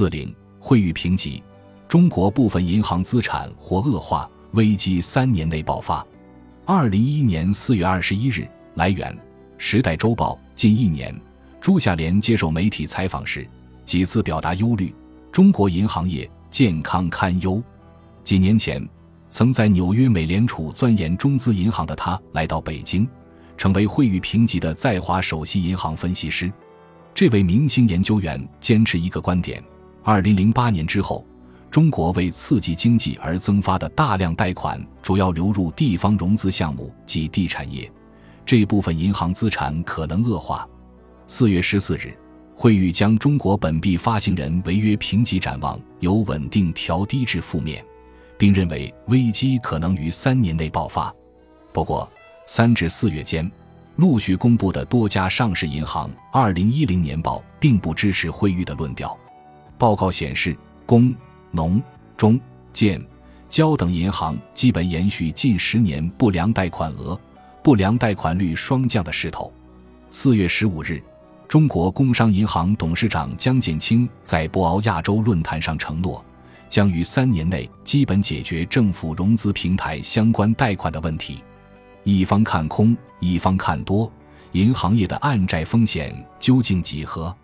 四零汇率评级，中国部分银行资产或恶化，危机三年内爆发。二零一一年四月二十一日，来源：时代周报。近一年，朱夏莲接受媒体采访时，几次表达忧虑：中国银行业健康堪忧。几年前，曾在纽约美联储钻研中资银行的他，来到北京，成为惠誉评级的在华首席银行分析师。这位明星研究员坚持一个观点：二零零八年之后，中国为刺激经济而增发的大量贷款，主要流入地方融资项目及地产业。这部分银行资产可能恶化。四月十四日，惠誉将中国本币发行人违约评级展望由稳定调低至负面，并认为危机可能于三年内爆发。不过，三至四月间陆续公布的多家上市银行二零一零年报并不支持惠誉的论调。报告显示，工、农、中、建、交等银行基本延续近十年不良贷款额。不良贷款率双降的势头。四月十五日，中国工商银行董事长江建清在博鳌亚洲论坛上承诺，将于三年内基本解决政府融资平台相关贷款的问题。一方看空，一方看多，银行业的暗债风险究竟几何？